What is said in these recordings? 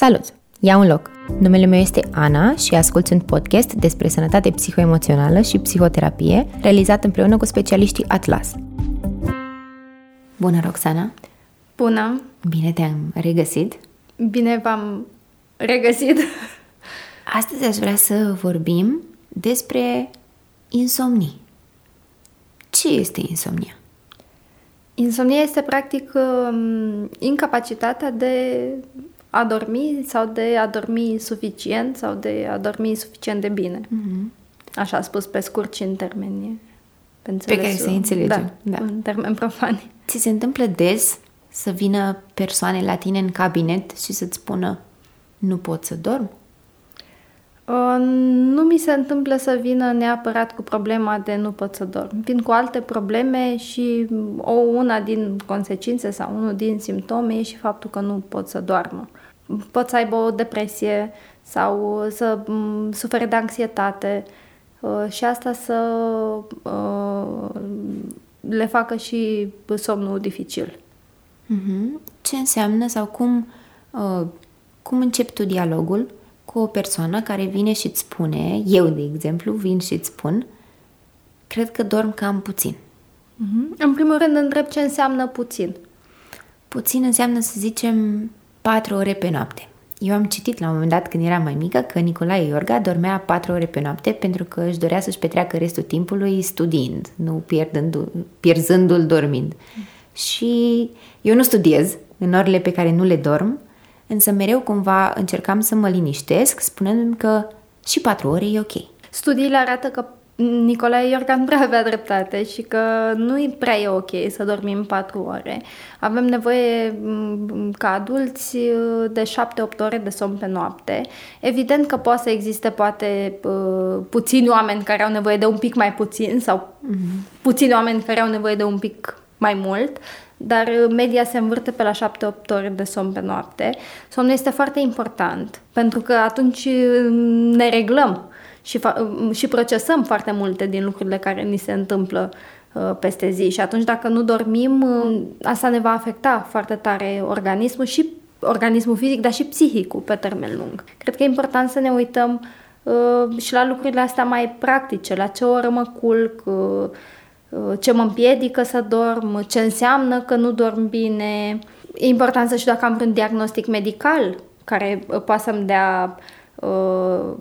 Salut! Ia un loc! Numele meu este Ana și ascult un podcast despre sănătate psihoemoțională și psihoterapie realizat împreună cu specialiștii Atlas. Bună, Roxana! Bună! Bine te-am regăsit! Bine v-am regăsit! Astăzi aș vrea să vorbim despre insomnii. Ce este insomnia? Insomnia este practic um, incapacitatea de a dormi sau de a dormi suficient sau de a dormi suficient de bine. Mm-hmm. Așa a spus pe scurt și în termeni. Pe, pe care să înțelegem. Da, da, în termeni profani. Ți se întâmplă des să vină persoane la tine în cabinet și să-ți spună nu pot să dorm? Uh, nu mi se întâmplă să vină neapărat cu problema de nu pot să dorm. Vin cu alte probleme și o una din consecințe sau unul din simptome e și faptul că nu pot să doarmă. Pot să aibă o depresie sau să sufere de anxietate uh, și asta să uh, le facă și somnul dificil. Mhm. Ce înseamnă sau cum, cum începi tu dialogul cu o persoană care vine și îți spune, eu de exemplu, vin și îți spun, cred că dorm cam puțin. Mm-hmm. În primul rând întreb ce înseamnă puțin. Puțin înseamnă să zicem 4 ore pe noapte. Eu am citit la un moment dat când eram mai mică că Nicolae Iorga dormea 4 ore pe noapte pentru că își dorea să-și petreacă restul timpului studiind, nu pierzându-l dormind. Mm. Și eu nu studiez în orele pe care nu le dorm, însă mereu cumva încercam să mă liniștesc, spunându-mi că și patru ore e ok. Studiile arată că Nicolae Iorgan prea avea dreptate și că nu e prea e ok să dormim patru ore. Avem nevoie ca adulți de 7-8 ore de somn pe noapte. Evident că poate să existe poate puțini oameni care au nevoie de un pic mai puțin sau mm-hmm. puțini oameni care au nevoie de un pic mai mult, dar uh, media se învârte pe la 7-8 ore de somn pe noapte. Somnul este foarte important, pentru că atunci uh, ne reglăm și, fa- uh, și procesăm foarte multe din lucrurile care ni se întâmplă peste zi și atunci dacă nu dormim, asta ne va afecta foarte tare organismul și organismul fizic, dar și psihicul pe termen lung. Cred că e important să ne uităm uh, și la lucrurile astea mai practice, la ce oră mă culc, uh, Uh, ce mă împiedică să dorm, ce înseamnă că nu dorm bine. E important să știu dacă am vreun diagnostic medical care uh, poate să-mi dea uh,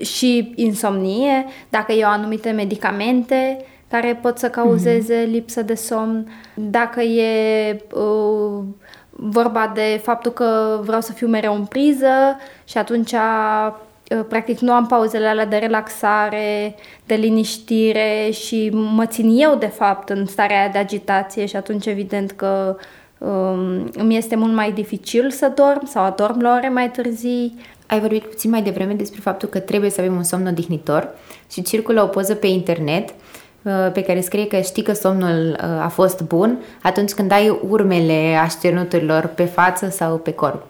și insomnie, dacă eu anumite medicamente care pot să cauzeze mm-hmm. lipsă de somn, dacă e uh, vorba de faptul că vreau să fiu mereu în priză și atunci Uh, practic nu am pauzele alea de relaxare, de liniștire și mă țin eu de fapt în starea aia de agitație și atunci evident că um, îmi este mult mai dificil să dorm sau adorm la ore mai târzii. Ai vorbit puțin mai devreme despre faptul că trebuie să avem un somn odihnitor și circulă o poză pe internet uh, pe care scrie că știi că somnul uh, a fost bun atunci când ai urmele așternuturilor pe față sau pe corp.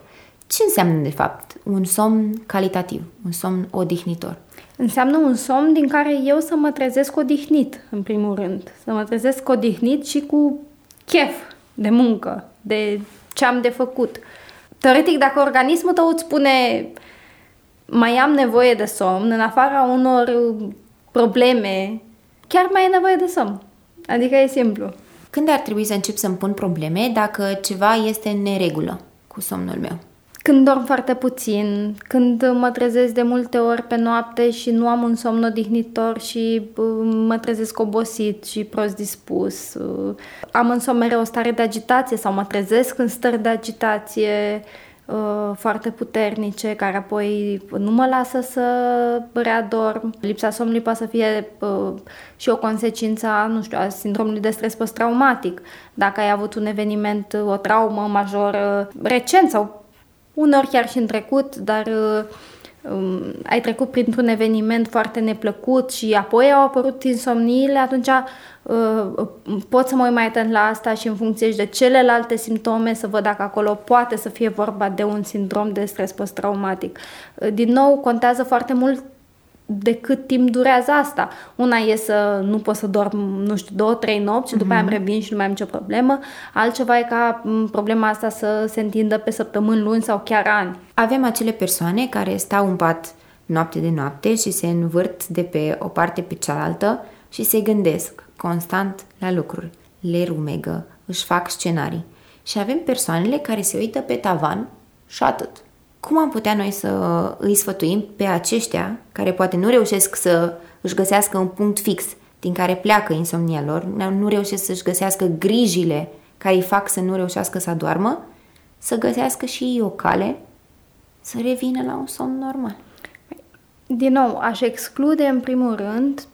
Ce înseamnă, de fapt, un somn calitativ, un somn odihnitor? Înseamnă un somn din care eu să mă trezesc odihnit, în primul rând. Să mă trezesc odihnit și cu chef de muncă, de ce am de făcut. Teoretic, dacă organismul tău îți spune mai am nevoie de somn, în afara unor probleme, chiar mai e nevoie de somn. Adică e simplu. Când ar trebui să încep să-mi pun probleme dacă ceva este în neregulă cu somnul meu? Când dorm foarte puțin, când mă trezesc de multe ori pe noapte și nu am un somn odihnitor și mă trezesc obosit și prost dispus. Uh, am însă mereu o stare de agitație sau mă trezesc în stări de agitație uh, foarte puternice, care apoi nu mă lasă să readorm. Lipsa somnului poate să fie uh, și o consecință a, nu știu, a sindromului de stres post-traumatic. Dacă ai avut un eveniment, o traumă majoră recent sau uneori chiar și în trecut, dar uh, um, ai trecut printr-un eveniment foarte neplăcut și apoi au apărut insomniile, atunci uh, pot să mă uit mai atent la asta și în funcție și de celelalte simptome să văd dacă acolo poate să fie vorba de un sindrom de stres post-traumatic. Uh, din nou, contează foarte mult de cât timp durează asta. Una e să nu pot să dorm, nu știu, două, trei nopți și după aia îmi revin și nu mai am nicio problemă. Altceva e ca problema asta să se întindă pe săptămâni, luni sau chiar ani. Avem acele persoane care stau în pat noapte de noapte și se învârt de pe o parte pe cealaltă și se gândesc constant la lucruri. Le rumegă, își fac scenarii. Și avem persoanele care se uită pe tavan și atât. Cum am putea noi să îi sfătuim pe aceștia care poate nu reușesc să își găsească un punct fix din care pleacă insomnia lor, nu reușesc să-și găsească grijile care îi fac să nu reușească să adormă, să găsească și o cale să revină la un somn normal. Din nou, aș exclude în primul rând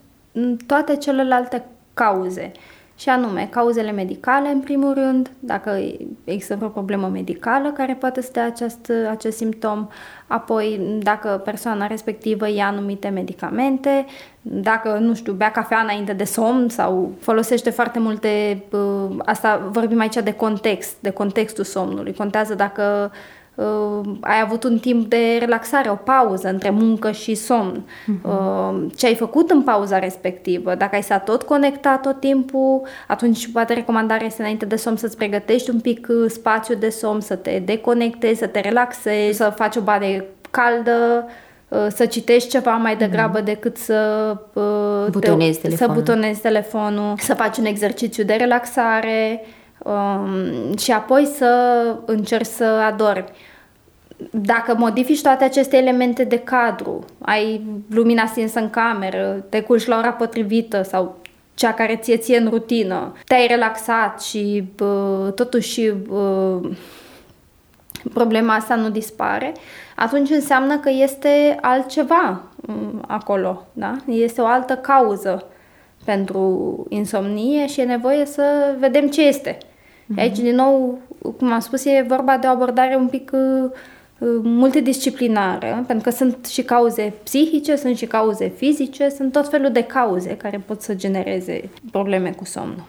toate celelalte cauze. Și anume, cauzele medicale, în primul rând, dacă există vreo problemă medicală care poate să dea acest, acest simptom, apoi dacă persoana respectivă ia anumite medicamente, dacă, nu știu, bea cafea înainte de somn sau folosește foarte multe, asta vorbim aici de context, de contextul somnului. Contează dacă uh, ai avut un timp de relaxare, o pauză între muncă și somn, uh-huh. uh, ce ai făcut în pauza respectivă, dacă ai stat tot conectat tot timpul, atunci poate recomandarea este înainte de somn să-ți pregătești un pic uh, spațiu de somn, să te deconectezi, să te relaxezi, să faci o baie caldă, uh, să citești ceva mai degrabă mm. decât să uh, butonezi, te, telefonul. să butonezi telefonul, să faci un exercițiu de relaxare, um, și apoi să încerci să adormi. Dacă modifici toate aceste elemente de cadru, ai lumina stinsă în cameră, te culci la ora potrivită sau cea care ție ție în rutină, te-ai relaxat și bă, totuși bă, problema asta nu dispare, atunci înseamnă că este altceva acolo, da? Este o altă cauză pentru insomnie și e nevoie să vedem ce este. Mm-hmm. Aici, din nou, cum am spus, e vorba de o abordare un pic uh, uh, multidisciplinară, pentru că sunt și cauze psihice, sunt și cauze fizice, sunt tot felul de cauze care pot să genereze probleme cu somnul.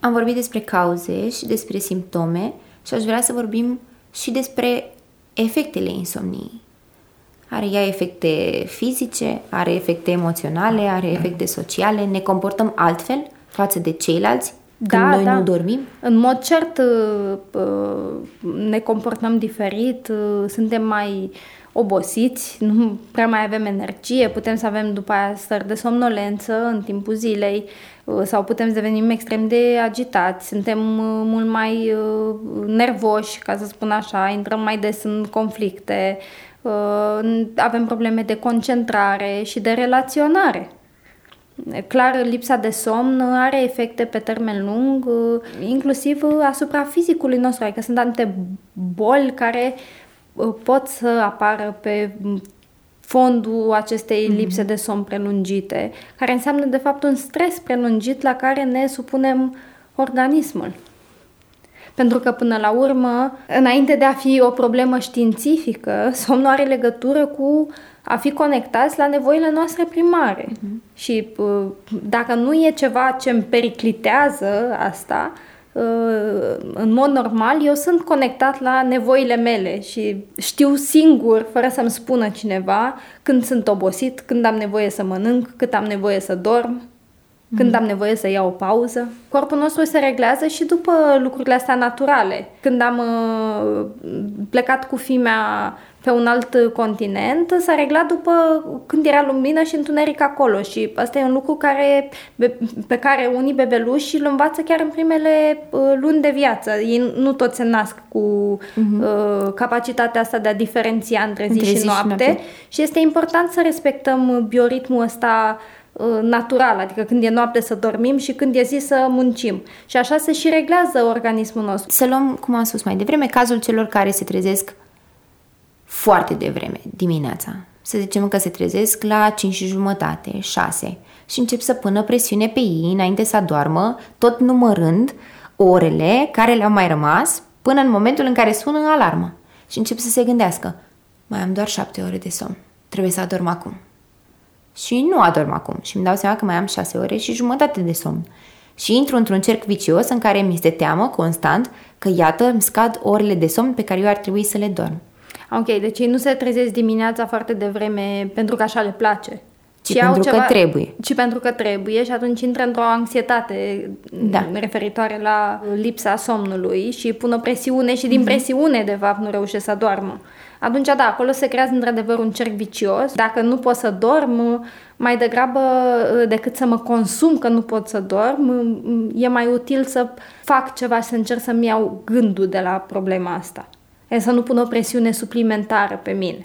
Am vorbit despre cauze și despre simptome și aș vrea să vorbim și despre efectele insomniei. Are ea efecte fizice, are efecte emoționale, are efecte sociale, ne comportăm altfel față de ceilalți când da, noi da. nu dormim? În mod cert uh, uh, ne comportăm diferit, uh, suntem mai obosiți, nu prea mai avem energie, putem să avem după aia stări de somnolență în timpul zilei sau putem să devenim extrem de agitați, suntem mult mai nervoși, ca să spun așa, intrăm mai des în conflicte, avem probleme de concentrare și de relaționare. Clar, lipsa de somn are efecte pe termen lung, inclusiv asupra fizicului nostru, adică sunt anumite boli care uh, pot să apară pe fondul acestei mhm. lipse de somn prelungite, care înseamnă de fapt un stres prelungit la care ne supunem organismul. Pentru că până la urmă, înainte de a fi o problemă științifică, somnul are legătură cu a fi conectați la nevoile noastre primare. Uh-huh. Și uh, dacă nu e ceva ce îmi periclitează asta, uh, în mod normal, eu sunt conectat la nevoile mele și știu singur, fără să-mi spună cineva, când sunt obosit, când am nevoie să mănânc, cât am nevoie să dorm, când am nevoie să iau o pauză. Corpul nostru se reglează și după lucrurile astea naturale. Când am uh, plecat cu fimea pe un alt continent, s-a reglat după când era lumină și întuneric acolo și asta e un lucru care, pe care unii bebeluși îl învață chiar în primele uh, luni de viață. Ei nu toți se nasc cu uh-huh. uh, capacitatea asta de a diferenția între zi, între zi și, noapte. și noapte și este important să respectăm bioritmul ăsta uh, natural, adică când e noapte să dormim și când e zi să muncim. Și așa se și reglează organismul nostru. Să luăm, cum am spus mai devreme, cazul celor care se trezesc foarte devreme, dimineața. Să zicem că se trezesc la 5 și jumătate, 6 și încep să pună presiune pe ei înainte să adormă, tot numărând orele care le-au mai rămas până în momentul în care sună alarmă. Și încep să se gândească, mai am doar 7 ore de somn, trebuie să adorm acum. Și nu adorm acum și îmi dau seama că mai am 6 ore și jumătate de somn. Și intru într-un cerc vicios în care mi este teamă constant că iată îmi scad orele de somn pe care eu ar trebui să le dorm. Ok, deci ei nu se trezesc dimineața foarte devreme pentru că așa le place. ci pentru ceva, că trebuie. Ci pentru că trebuie și atunci intră într-o anxietate da. referitoare la lipsa somnului și pun o presiune și din mm-hmm. presiune, de fapt, nu reușește să doarmă. Atunci, da, acolo se creează într-adevăr un cerc vicios. Dacă nu pot să dorm, mai degrabă decât să mă consum că nu pot să dorm, e mai util să fac ceva, să încerc să-mi iau gândul de la problema asta. E să nu pun o presiune suplimentară pe mine.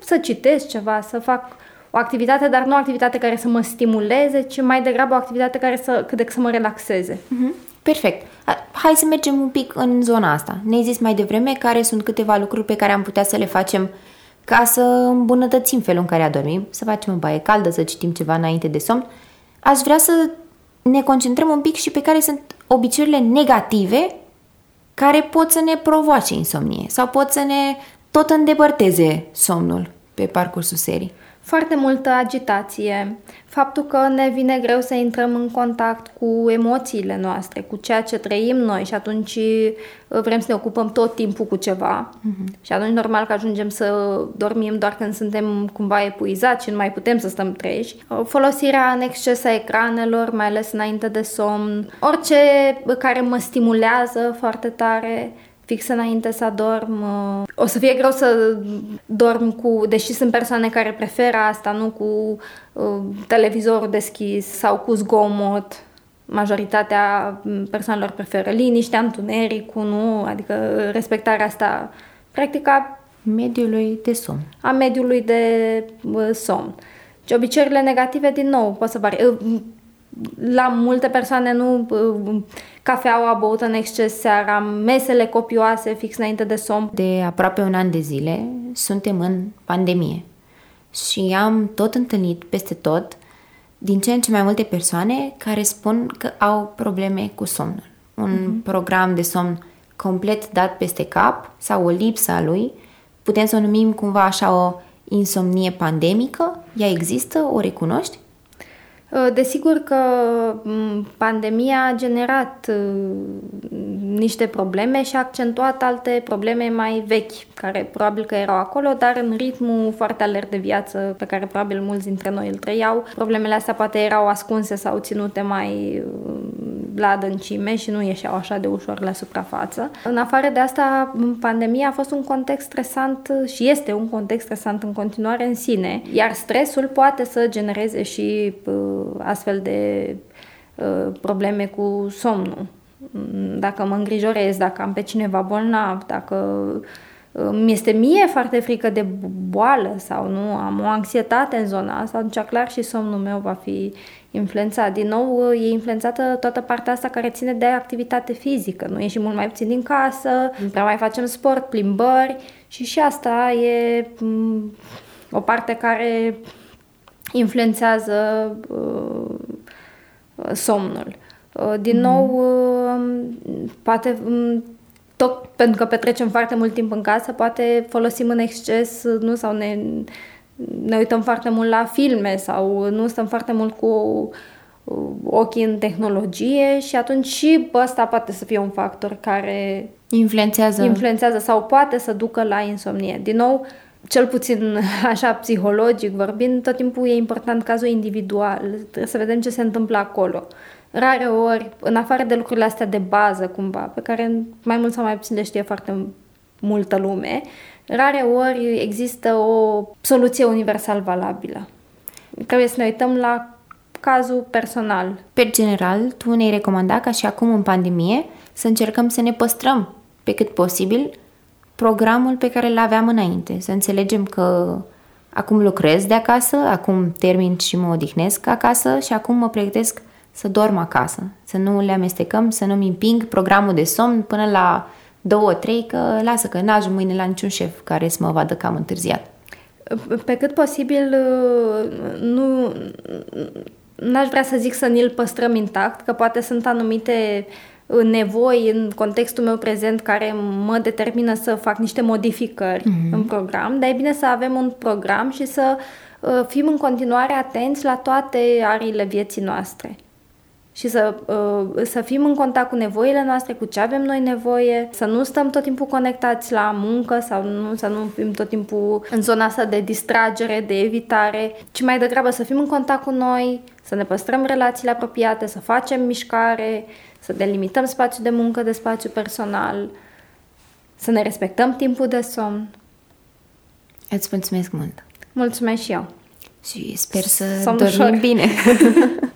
Să citesc ceva, să fac o activitate, dar nu o activitate care să mă stimuleze, ci mai degrabă o activitate care să, cât de să mă relaxeze. Uh-huh. Perfect. Hai să mergem un pic în zona asta. Ne-ai zis mai devreme care sunt câteva lucruri pe care am putea să le facem ca să îmbunătățim felul în care adormim, să facem o baie caldă, să citim ceva înainte de somn. Aș vrea să ne concentrăm un pic și pe care sunt obiceiurile negative care pot să ne provoace insomnie sau pot să ne tot îndepărteze somnul pe parcursul serii foarte multă agitație, faptul că ne vine greu să intrăm în contact cu emoțiile noastre, cu ceea ce trăim noi și atunci uh, vrem să ne ocupăm tot timpul cu ceva uh-huh. și atunci normal că ajungem să dormim doar când suntem cumva epuizați și nu mai putem să stăm treji. Uh, folosirea în exces a ecranelor, mai ales înainte de somn, orice care mă stimulează foarte tare, fix înainte să adorm. O să fie greu să dorm cu, deși sunt persoane care preferă asta, nu cu uh, televizorul deschis sau cu zgomot. Majoritatea persoanelor preferă liniștea, întunericul, nu? Adică respectarea asta, practica mediului de somn. A mediului de uh, somn. Și obiceiurile negative, din nou, pot să vari. Uh, la multe persoane nu cafeaua băută în exces seara, mesele copioase fix înainte de somn. De aproape un an de zile suntem în pandemie și am tot întâlnit peste tot din ce în ce mai multe persoane care spun că au probleme cu somnul. Un mm-hmm. program de somn complet dat peste cap sau o lipsă a lui, putem să o numim cumva așa o insomnie pandemică, ea există, o recunoști? Uh, desigur că mm, pandemia a generat uh, niște probleme și a accentuat alte probleme mai vechi, care probabil că erau acolo, dar în ritmul foarte alert de viață pe care probabil mulți dintre noi îl trăiau, problemele astea poate erau ascunse sau ținute mai uh, la adâncime și nu ieșeau așa de ușor la suprafață. În afară de asta, pandemia a fost un context stresant și este un context stresant în continuare în sine, iar stresul poate să genereze și astfel de uh, probleme cu somnul. Dacă mă îngrijorez, dacă am pe cineva bolnav, dacă uh, mi este mie foarte frică de boală sau nu, am o anxietate în zona asta, atunci clar și somnul meu va fi influențat. Din nou, uh, e influențată toată partea asta care ține de activitate fizică. Nu ieșim mult mai puțin din casă, nu prea mai facem sport, plimbări și și asta e mm, o parte care influențează uh, somnul. Uh, din mm-hmm. nou, uh, poate um, tot pentru că petrecem foarte mult timp în casă, poate folosim în exces, nu, sau ne, ne uităm foarte mult la filme sau nu stăm foarte mult cu uh, ochii în tehnologie și atunci și ăsta poate să fie un factor care influențează. influențează sau poate să ducă la insomnie. Din nou, cel puțin așa psihologic vorbind, tot timpul e important cazul individual, trebuie să vedem ce se întâmplă acolo. Rare ori, în afară de lucrurile astea de bază cumva, pe care mai mult sau mai puțin le știe foarte multă lume, rare ori există o soluție universal valabilă. Trebuie să ne uităm la cazul personal. Pe general, tu ne-ai recomandat ca și acum în pandemie să încercăm să ne păstrăm pe cât posibil programul pe care îl aveam înainte. Să înțelegem că acum lucrez de acasă, acum termin și mă odihnesc acasă și acum mă pregătesc să dorm acasă. Să nu le amestecăm, să nu-mi împing programul de somn până la două, trei, că lasă că n-ajung mâine la niciun șef care să mă vadă cam întârziat. Pe cât posibil nu n-aș vrea să zic să ni-l păstrăm intact, că poate sunt anumite nevoi în contextul meu prezent care mă determină să fac niște modificări mm-hmm. în program, dar e bine să avem un program și să uh, fim în continuare atenți la toate ariile vieții noastre. Și să, uh, să fim în contact cu nevoile noastre, cu ce avem noi nevoie, să nu stăm tot timpul conectați la muncă sau nu, să nu fim tot timpul în zona asta de distragere, de evitare, ci mai degrabă să fim în contact cu noi, să ne păstrăm relațiile apropiate, să facem mișcare, să delimităm spațiul de muncă de spațiu personal, să ne respectăm timpul de somn. Îți mulțumesc mult! Mulțumesc și eu! Și sper să Somn dormim ușor. bine!